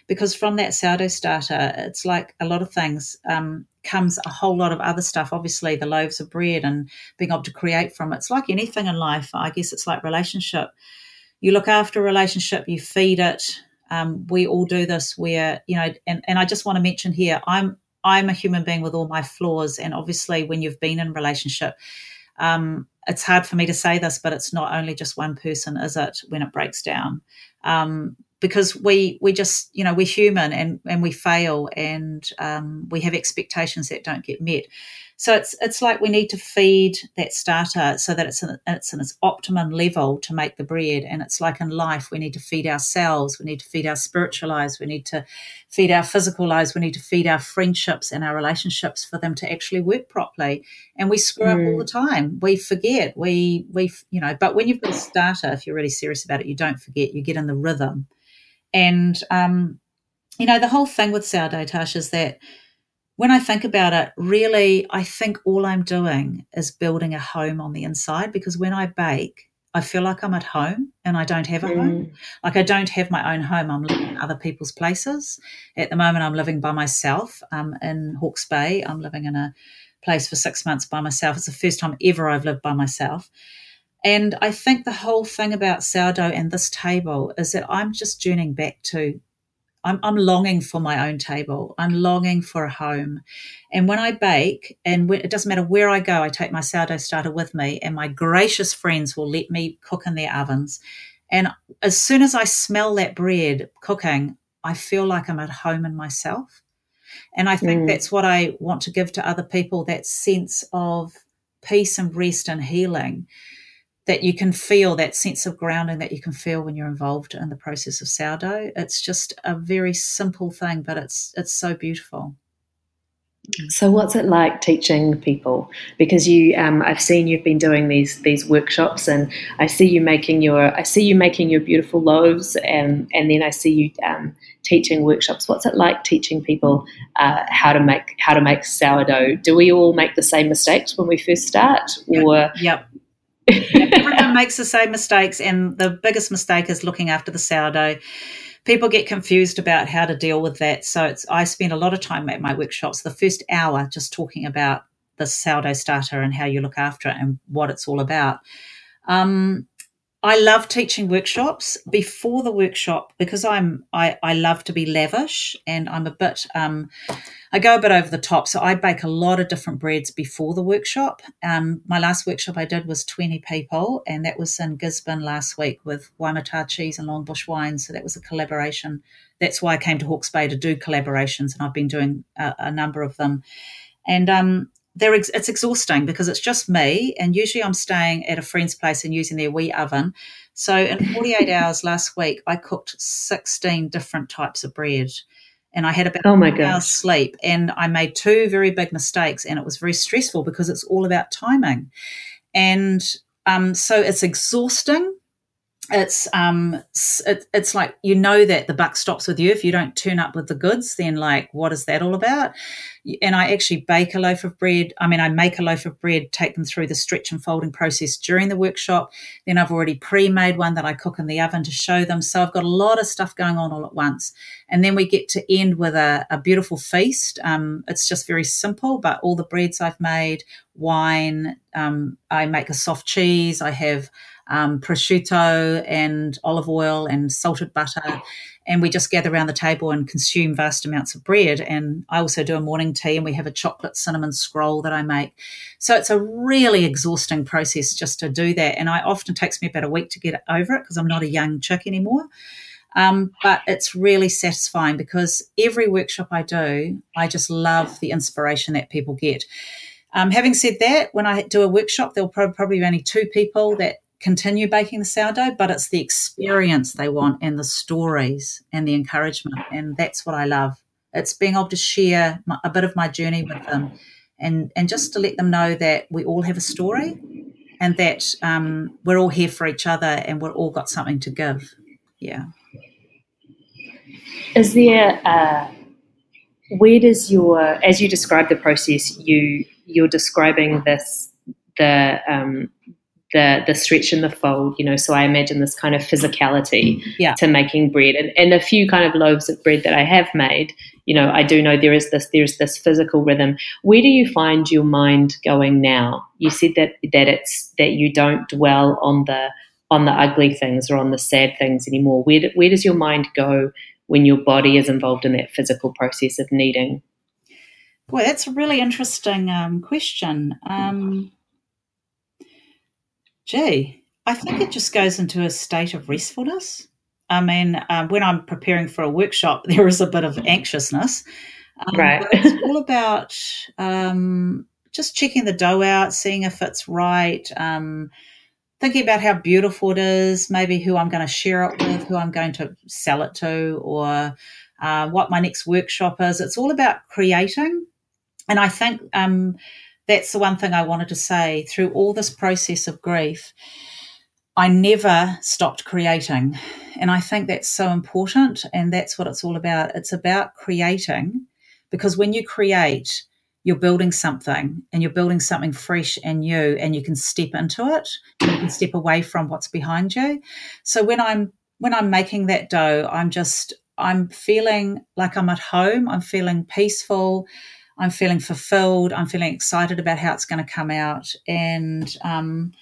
Because from that sourdough starter, it's like a lot of things. Um, comes a whole lot of other stuff. Obviously, the loaves of bread and being able to create from it. It's like anything in life. I guess it's like relationship. You look after a relationship, you feed it, um, we all do this where you know and, and i just want to mention here i'm i'm a human being with all my flaws and obviously when you've been in relationship um, it's hard for me to say this but it's not only just one person is it when it breaks down? Um, because we we just you know we're human and and we fail and um, we have expectations that don't get met so it's it's like we need to feed that starter so that it's in, it's in its optimum level to make the bread. And it's like in life, we need to feed ourselves, we need to feed our spiritual lives, we need to feed our physical lives, we need to feed our friendships and our relationships for them to actually work properly. And we screw mm. up all mm. the time. We forget. We we you know. But when you've got a starter, if you're really serious about it, you don't forget. You get in the rhythm. And um, you know, the whole thing with sourdough Tash is that when I think about it, really, I think all I'm doing is building a home on the inside because when I bake, I feel like I'm at home and I don't have a mm. home. Like I don't have my own home. I'm living in other people's places. At the moment, I'm living by myself um, in Hawke's Bay. I'm living in a place for six months by myself. It's the first time ever I've lived by myself. And I think the whole thing about sourdough and this table is that I'm just journeying back to I'm, I'm longing for my own table. I'm longing for a home. And when I bake, and it doesn't matter where I go, I take my sourdough starter with me, and my gracious friends will let me cook in their ovens. And as soon as I smell that bread cooking, I feel like I'm at home in myself. And I think mm. that's what I want to give to other people that sense of peace and rest and healing that you can feel that sense of grounding that you can feel when you're involved in the process of sourdough. It's just a very simple thing, but it's it's so beautiful. So, what's it like teaching people? Because you, um, I've seen you've been doing these these workshops, and I see you making your, I see you making your beautiful loaves, and and then I see you um, teaching workshops. What's it like teaching people uh, how to make how to make sourdough? Do we all make the same mistakes when we first start, or yep. Everyone makes the same mistakes, and the biggest mistake is looking after the sourdough. People get confused about how to deal with that. So it's I spend a lot of time at my workshops, the first hour, just talking about the sourdough starter and how you look after it and what it's all about. Um, I love teaching workshops. Before the workshop, because I'm I, I love to be lavish and I'm a bit um, I go a bit over the top. So I bake a lot of different breads before the workshop. Um, my last workshop I did was 20 people, and that was in Gisborne last week with Waimata Cheese and Longbush Wine. So that was a collaboration. That's why I came to Hawke's Bay to do collaborations, and I've been doing a, a number of them. And um, they're ex- it's exhausting because it's just me, and usually I'm staying at a friend's place and using their wee oven. So in 48 [LAUGHS] hours last week, I cooked 16 different types of bread, and I had about oh my hour's sleep, and I made two very big mistakes, and it was very stressful because it's all about timing, and um, so it's exhausting it's um it, it's like you know that the buck stops with you if you don't turn up with the goods then like what is that all about? And i actually bake a loaf of bread i mean i make a loaf of bread take them through the stretch and folding process during the workshop. Then i've already pre-made one that i cook in the oven to show them. So i've got a lot of stuff going on all at once. And then we get to end with a, a beautiful feast. Um, it's just very simple but all the breads i've made wine um, i make a soft cheese i have um, prosciutto and olive oil and salted butter. And we just gather around the table and consume vast amounts of bread. And I also do a morning tea and we have a chocolate cinnamon scroll that I make. So it's a really exhausting process just to do that. And I often takes me about a week to get over it because I'm not a young chick anymore. Um, but it's really satisfying because every workshop I do, I just love the inspiration that people get. Um, having said that, when I do a workshop, there'll probably be only two people that continue baking the sourdough, but it's the experience they want and the stories and the encouragement. And that's what I love. It's being able to share my, a bit of my journey with them and, and just to let them know that we all have a story and that um, we're all here for each other and we're all got something to give. Yeah. Is there, uh, where does your, as you describe the process, you, you're describing this, the, um, the the stretch and the fold, you know. So I imagine this kind of physicality yeah. to making bread, and, and a few kind of loaves of bread that I have made, you know, I do know there is this there's this physical rhythm. Where do you find your mind going now? You said that that it's that you don't dwell on the on the ugly things or on the sad things anymore. Where do, where does your mind go when your body is involved in that physical process of kneading? Well, that's a really interesting um, question. Um, Gee, I think it just goes into a state of restfulness. I mean, um, when I'm preparing for a workshop, [LAUGHS] there is a bit of anxiousness. Um, right. it's all about um, just checking the dough out, seeing if it's right, um, thinking about how beautiful it is, maybe who I'm going to share it with, who I'm going to sell it to, or uh, what my next workshop is. It's all about creating. And I think um, that's the one thing I wanted to say through all this process of grief. I never stopped creating. And I think that's so important. And that's what it's all about. It's about creating because when you create, you're building something and you're building something fresh and new, and you can step into it. you can step away from what's behind you. So when I'm when I'm making that dough, I'm just I'm feeling like I'm at home. I'm feeling peaceful. I'm feeling fulfilled. I'm feeling excited about how it's going to come out, and um,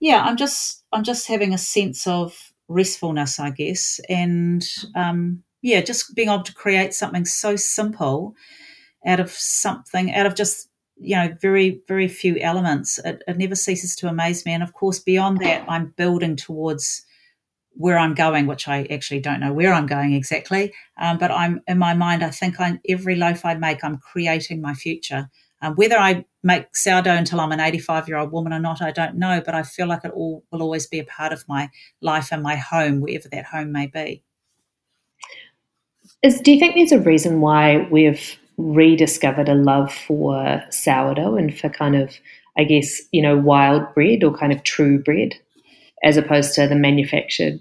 yeah, I'm just I'm just having a sense of restfulness, I guess, and um, yeah, just being able to create something so simple out of something out of just you know very very few elements. It, it never ceases to amaze me, and of course, beyond that, I'm building towards where I'm going, which I actually don't know where I'm going exactly. Um, but I'm in my mind, I think I'm, every loaf I make, I'm creating my future. Um, whether I make sourdough until I'm an 85 year old woman or not, I don't know. But I feel like it all will always be a part of my life and my home, wherever that home may be. Is, do you think there's a reason why we've rediscovered a love for sourdough and for kind of, I guess, you know, wild bread or kind of true bread? As opposed to the manufactured,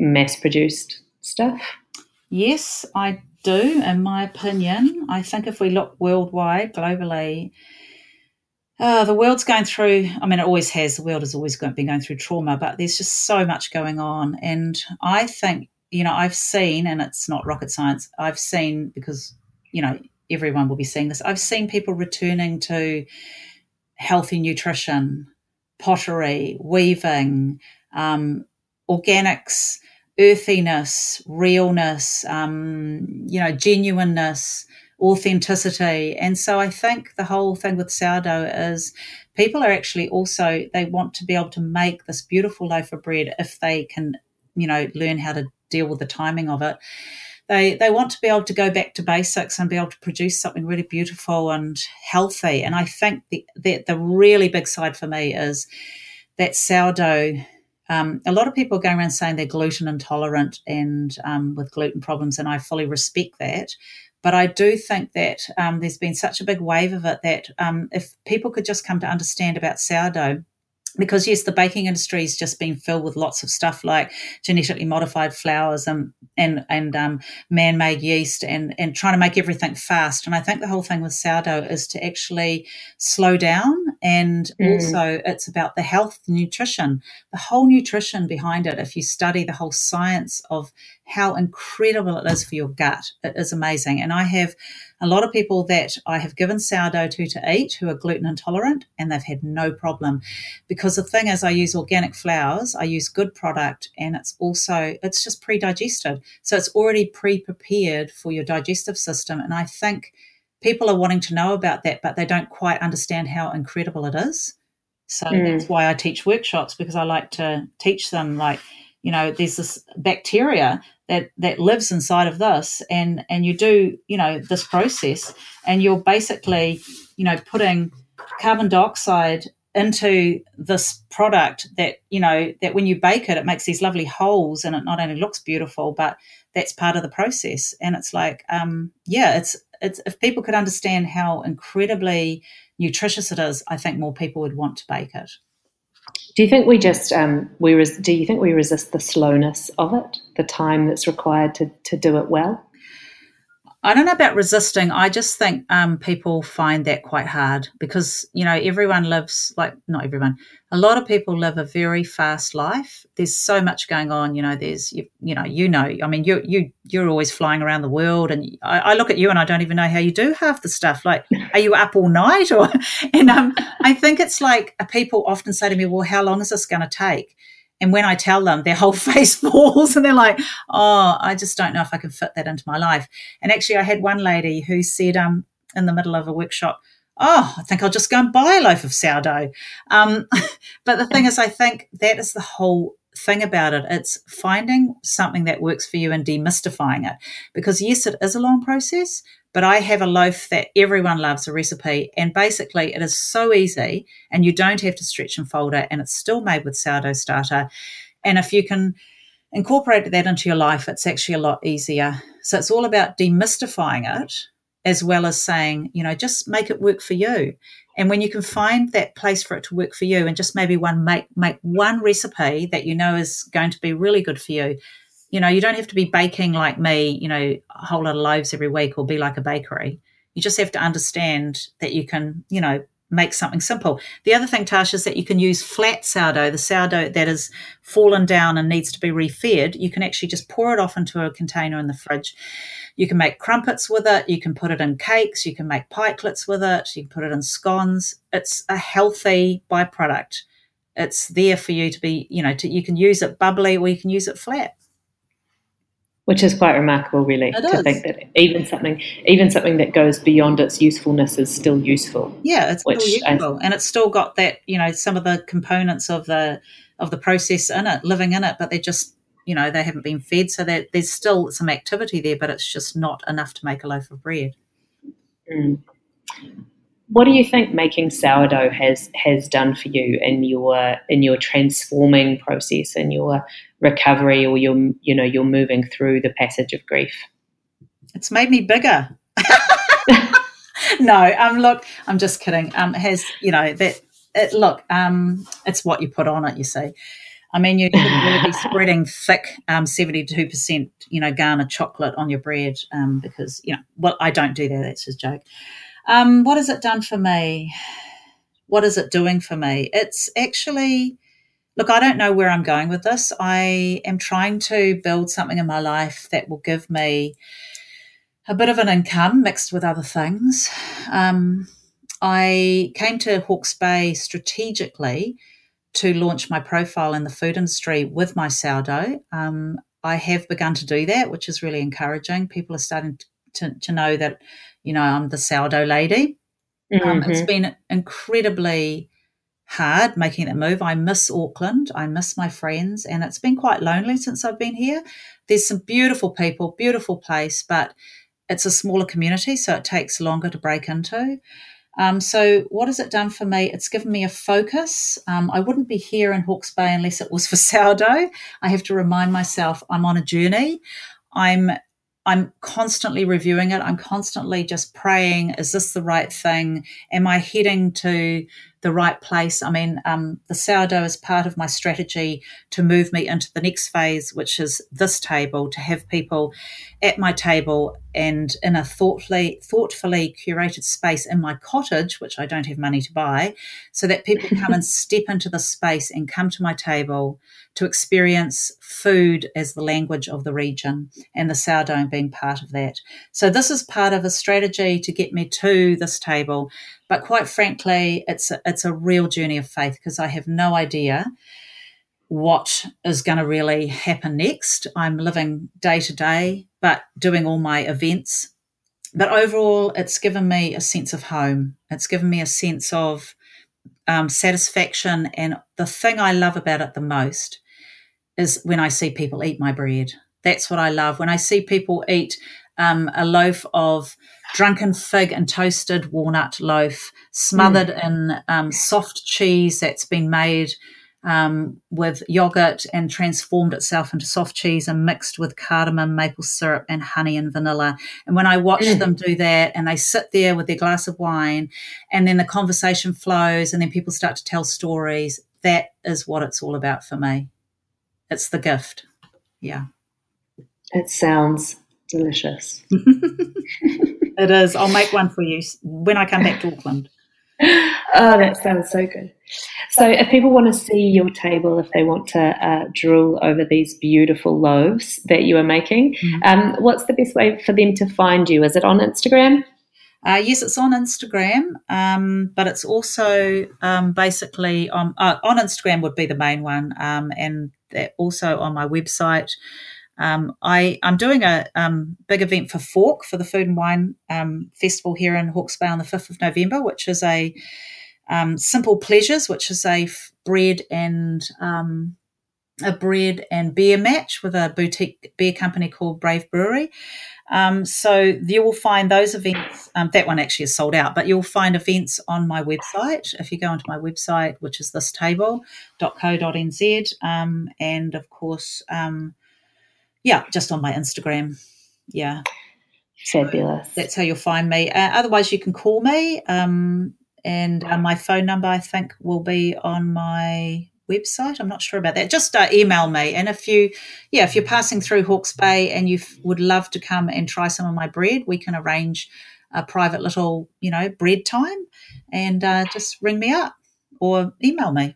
mass produced stuff? Yes, I do, in my opinion. I think if we look worldwide, globally, uh, the world's going through, I mean, it always has, the world has always been going through trauma, but there's just so much going on. And I think, you know, I've seen, and it's not rocket science, I've seen, because, you know, everyone will be seeing this, I've seen people returning to healthy nutrition, pottery, weaving, um, organics, earthiness, realness, um, you know, genuineness, authenticity. And so I think the whole thing with sourdough is people are actually also, they want to be able to make this beautiful loaf of bread if they can, you know, learn how to deal with the timing of it. They, they want to be able to go back to basics and be able to produce something really beautiful and healthy. And I think the, the, the really big side for me is that sourdough um, a lot of people are going around saying they're gluten intolerant and um, with gluten problems, and I fully respect that. But I do think that um, there's been such a big wave of it that um, if people could just come to understand about sourdough, because yes, the baking industry has just been filled with lots of stuff like genetically modified flours and and and um, man-made yeast and and trying to make everything fast. And I think the whole thing with sourdough is to actually slow down, and mm. also it's about the health, the nutrition, the whole nutrition behind it. If you study the whole science of how incredible it is for your gut, it is amazing. And I have a lot of people that I have given sourdough to to eat who are gluten intolerant and they've had no problem because the thing is I use organic flours, I use good product and it's also it's just pre-digested. So it's already pre-prepared for your digestive system and I think people are wanting to know about that but they don't quite understand how incredible it is. So mm. that's why I teach workshops because I like to teach them like you know there's this bacteria that that lives inside of this and and you do you know this process and you're basically you know putting carbon dioxide into this product that you know that when you bake it it makes these lovely holes and it not only looks beautiful but that's part of the process. And it's like um yeah it's it's if people could understand how incredibly nutritious it is i think more people would want to bake it do you think we just um, we res- do you think we resist the slowness of it, the time that's required to to do it well? I don't know about resisting. I just think um, people find that quite hard because you know everyone lives like not everyone. A lot of people live a very fast life. There's so much going on. You know, there's you, you know you know. I mean, you you you're always flying around the world, and I, I, look at you and I don't even know how you do half the stuff. Like, are you up all night or? [LAUGHS] And um, I think it's like uh, people often say to me, "Well, how long is this going to take?" And when I tell them, their whole [LAUGHS] face falls and they're like, oh, I just don't know if I can fit that into my life. And actually, I had one lady who said um, in the middle of a workshop, oh, I think I'll just go and buy a loaf of sourdough. Um, [LAUGHS] but the thing is, I think that is the whole thing about it. It's finding something that works for you and demystifying it. Because yes, it is a long process, but I have a loaf that everyone loves a recipe. And basically, it is so easy and you don't have to stretch and fold it. And it's still made with sourdough starter. And if you can incorporate that into your life, it's actually a lot easier. So it's all about demystifying it as well as saying, you know, just make it work for you. And when you can find that place for it to work for you and just maybe one make make one recipe that you know is going to be really good for you, you know, you don't have to be baking like me, you know, a whole lot of loaves every week or be like a bakery. You just have to understand that you can, you know, make something simple. The other thing, Tasha, is that you can use flat sourdough, the sourdough that has fallen down and needs to be refed. You can actually just pour it off into a container in the fridge. You can make crumpets with it. You can put it in cakes. You can make pikelets with it. You can put it in scones. It's a healthy byproduct. It's there for you to be, you know, to, you can use it bubbly or you can use it flat which is quite remarkable, really, it to is. think that even something, even something that goes beyond its usefulness is still useful. Yeah, it's which still useful, I, and it's still got that you know some of the components of the of the process in it, living in it, but they just you know they haven't been fed, so that there's still some activity there, but it's just not enough to make a loaf of bread. Mm. What do you think making sourdough has has done for you in your in your transforming process in your recovery or your you know you're moving through the passage of grief? It's made me bigger. [LAUGHS] no, um, look, I'm just kidding. Um, has you know that it, look, um, it's what you put on it. You see, I mean, you could really be spreading thick, um, seventy-two percent, you know, Ghana chocolate on your bread, um, because you know, well, I don't do that. That's a joke. Um, what has it done for me? What is it doing for me? It's actually, look, I don't know where I'm going with this. I am trying to build something in my life that will give me a bit of an income mixed with other things. Um, I came to Hawke's Bay strategically to launch my profile in the food industry with my sourdough. Um, I have begun to do that, which is really encouraging. People are starting to, to know that, you know, I'm the sourdough lady. Mm-hmm. Um, it's mm-hmm. been incredibly hard making that move. I miss Auckland. I miss my friends, and it's been quite lonely since I've been here. There's some beautiful people, beautiful place, but it's a smaller community, so it takes longer to break into. Um, so, what has it done for me? It's given me a focus. Um, I wouldn't be here in Hawke's Bay unless it was for [LAUGHS] sourdough. I have to remind myself I'm on a journey. I'm I'm constantly reviewing it. I'm constantly just praying, is this the right thing? Am I heading to the right place? I mean, um, the sourdough is part of my strategy to move me into the next phase, which is this table, to have people at my table and in a thoughtfully, thoughtfully curated space in my cottage, which I don't have money to buy, so that people come and [LAUGHS] step into the space and come to my table to experience food as the language of the region and the sourdough being part of that. So this is part of a strategy to get me to this table. But quite frankly, it's a, it's a real journey of faith because I have no idea what is going to really happen next. I'm living day to day, but doing all my events. But overall, it's given me a sense of home. It's given me a sense of um, satisfaction. And the thing I love about it the most is when I see people eat my bread. That's what I love. When I see people eat um, a loaf of drunken fig and toasted walnut loaf smothered mm. in um, soft cheese that's been made um, with yogurt and transformed itself into soft cheese and mixed with cardamom, maple syrup, and honey and vanilla. And when I watch mm. them do that and they sit there with their glass of wine and then the conversation flows and then people start to tell stories, that is what it's all about for me it's the gift. Yeah. It sounds delicious. [LAUGHS] it is. I'll make one for you when I come back to Auckland. [LAUGHS] oh, that sounds so good. So, if people want to see your table, if they want to uh, drool over these beautiful loaves that you are making, mm-hmm. um, what's the best way for them to find you? Is it on Instagram? Uh, yes, it's on Instagram, um, but it's also um, basically on, uh, on Instagram would be the main one, um, and also on my website. Um, I, I'm doing a um, big event for FAWC for the Food and Wine um, Festival here in Hawke's Bay on the 5th of November, which is a Simple Pleasures, which is a f- bread and a bread and beer match with a boutique beer company called Brave Brewery. Um, so you will find those events. Um, that one actually is sold out, but you'll find events on my website. If you go onto my website, which is this thistable.co.nz, um, and of course, um, yeah, just on my Instagram. Yeah. Fabulous. So that's how you'll find me. Uh, otherwise, you can call me. Um, and uh, my phone number, I think, will be on my website. I'm not sure about that. Just uh, email me. And if you, yeah, if you're passing through Hawke's Bay and you f- would love to come and try some of my bread, we can arrange a private little, you know, bread time and uh, just ring me up or email me.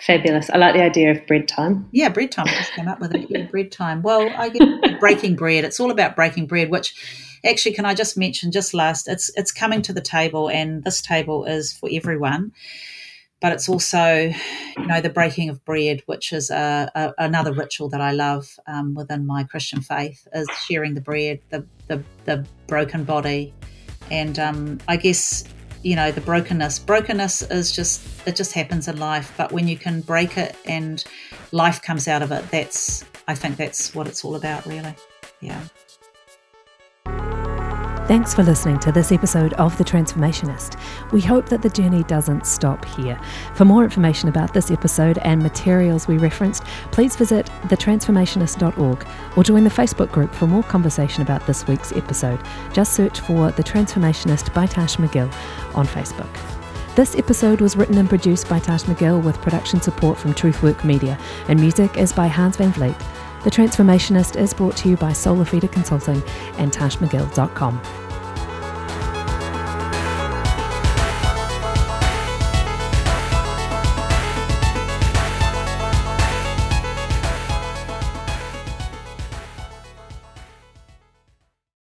Fabulous. I like the idea of bread time. Yeah, bread time. I just came up with it. Yeah, bread time. Well, I get [LAUGHS] breaking bread. It's all about breaking bread, which actually can I just mention just last, it's it's coming to the table and this table is for everyone but it's also, you know, the breaking of bread, which is a, a, another ritual that I love um, within my Christian faith, is sharing the bread, the the, the broken body, and um, I guess you know the brokenness. Brokenness is just it just happens in life, but when you can break it and life comes out of it, that's I think that's what it's all about, really. Yeah. Thanks for listening to this episode of The Transformationist. We hope that the journey doesn't stop here. For more information about this episode and materials we referenced, please visit thetransformationist.org or join the Facebook group for more conversation about this week's episode. Just search for The Transformationist by Tash McGill on Facebook. This episode was written and produced by Tash McGill with production support from Truthwork Media, and music is by Hans Van Vliet. The Transformationist is brought to you by Solar Feeder Consulting and TashMcGill.com.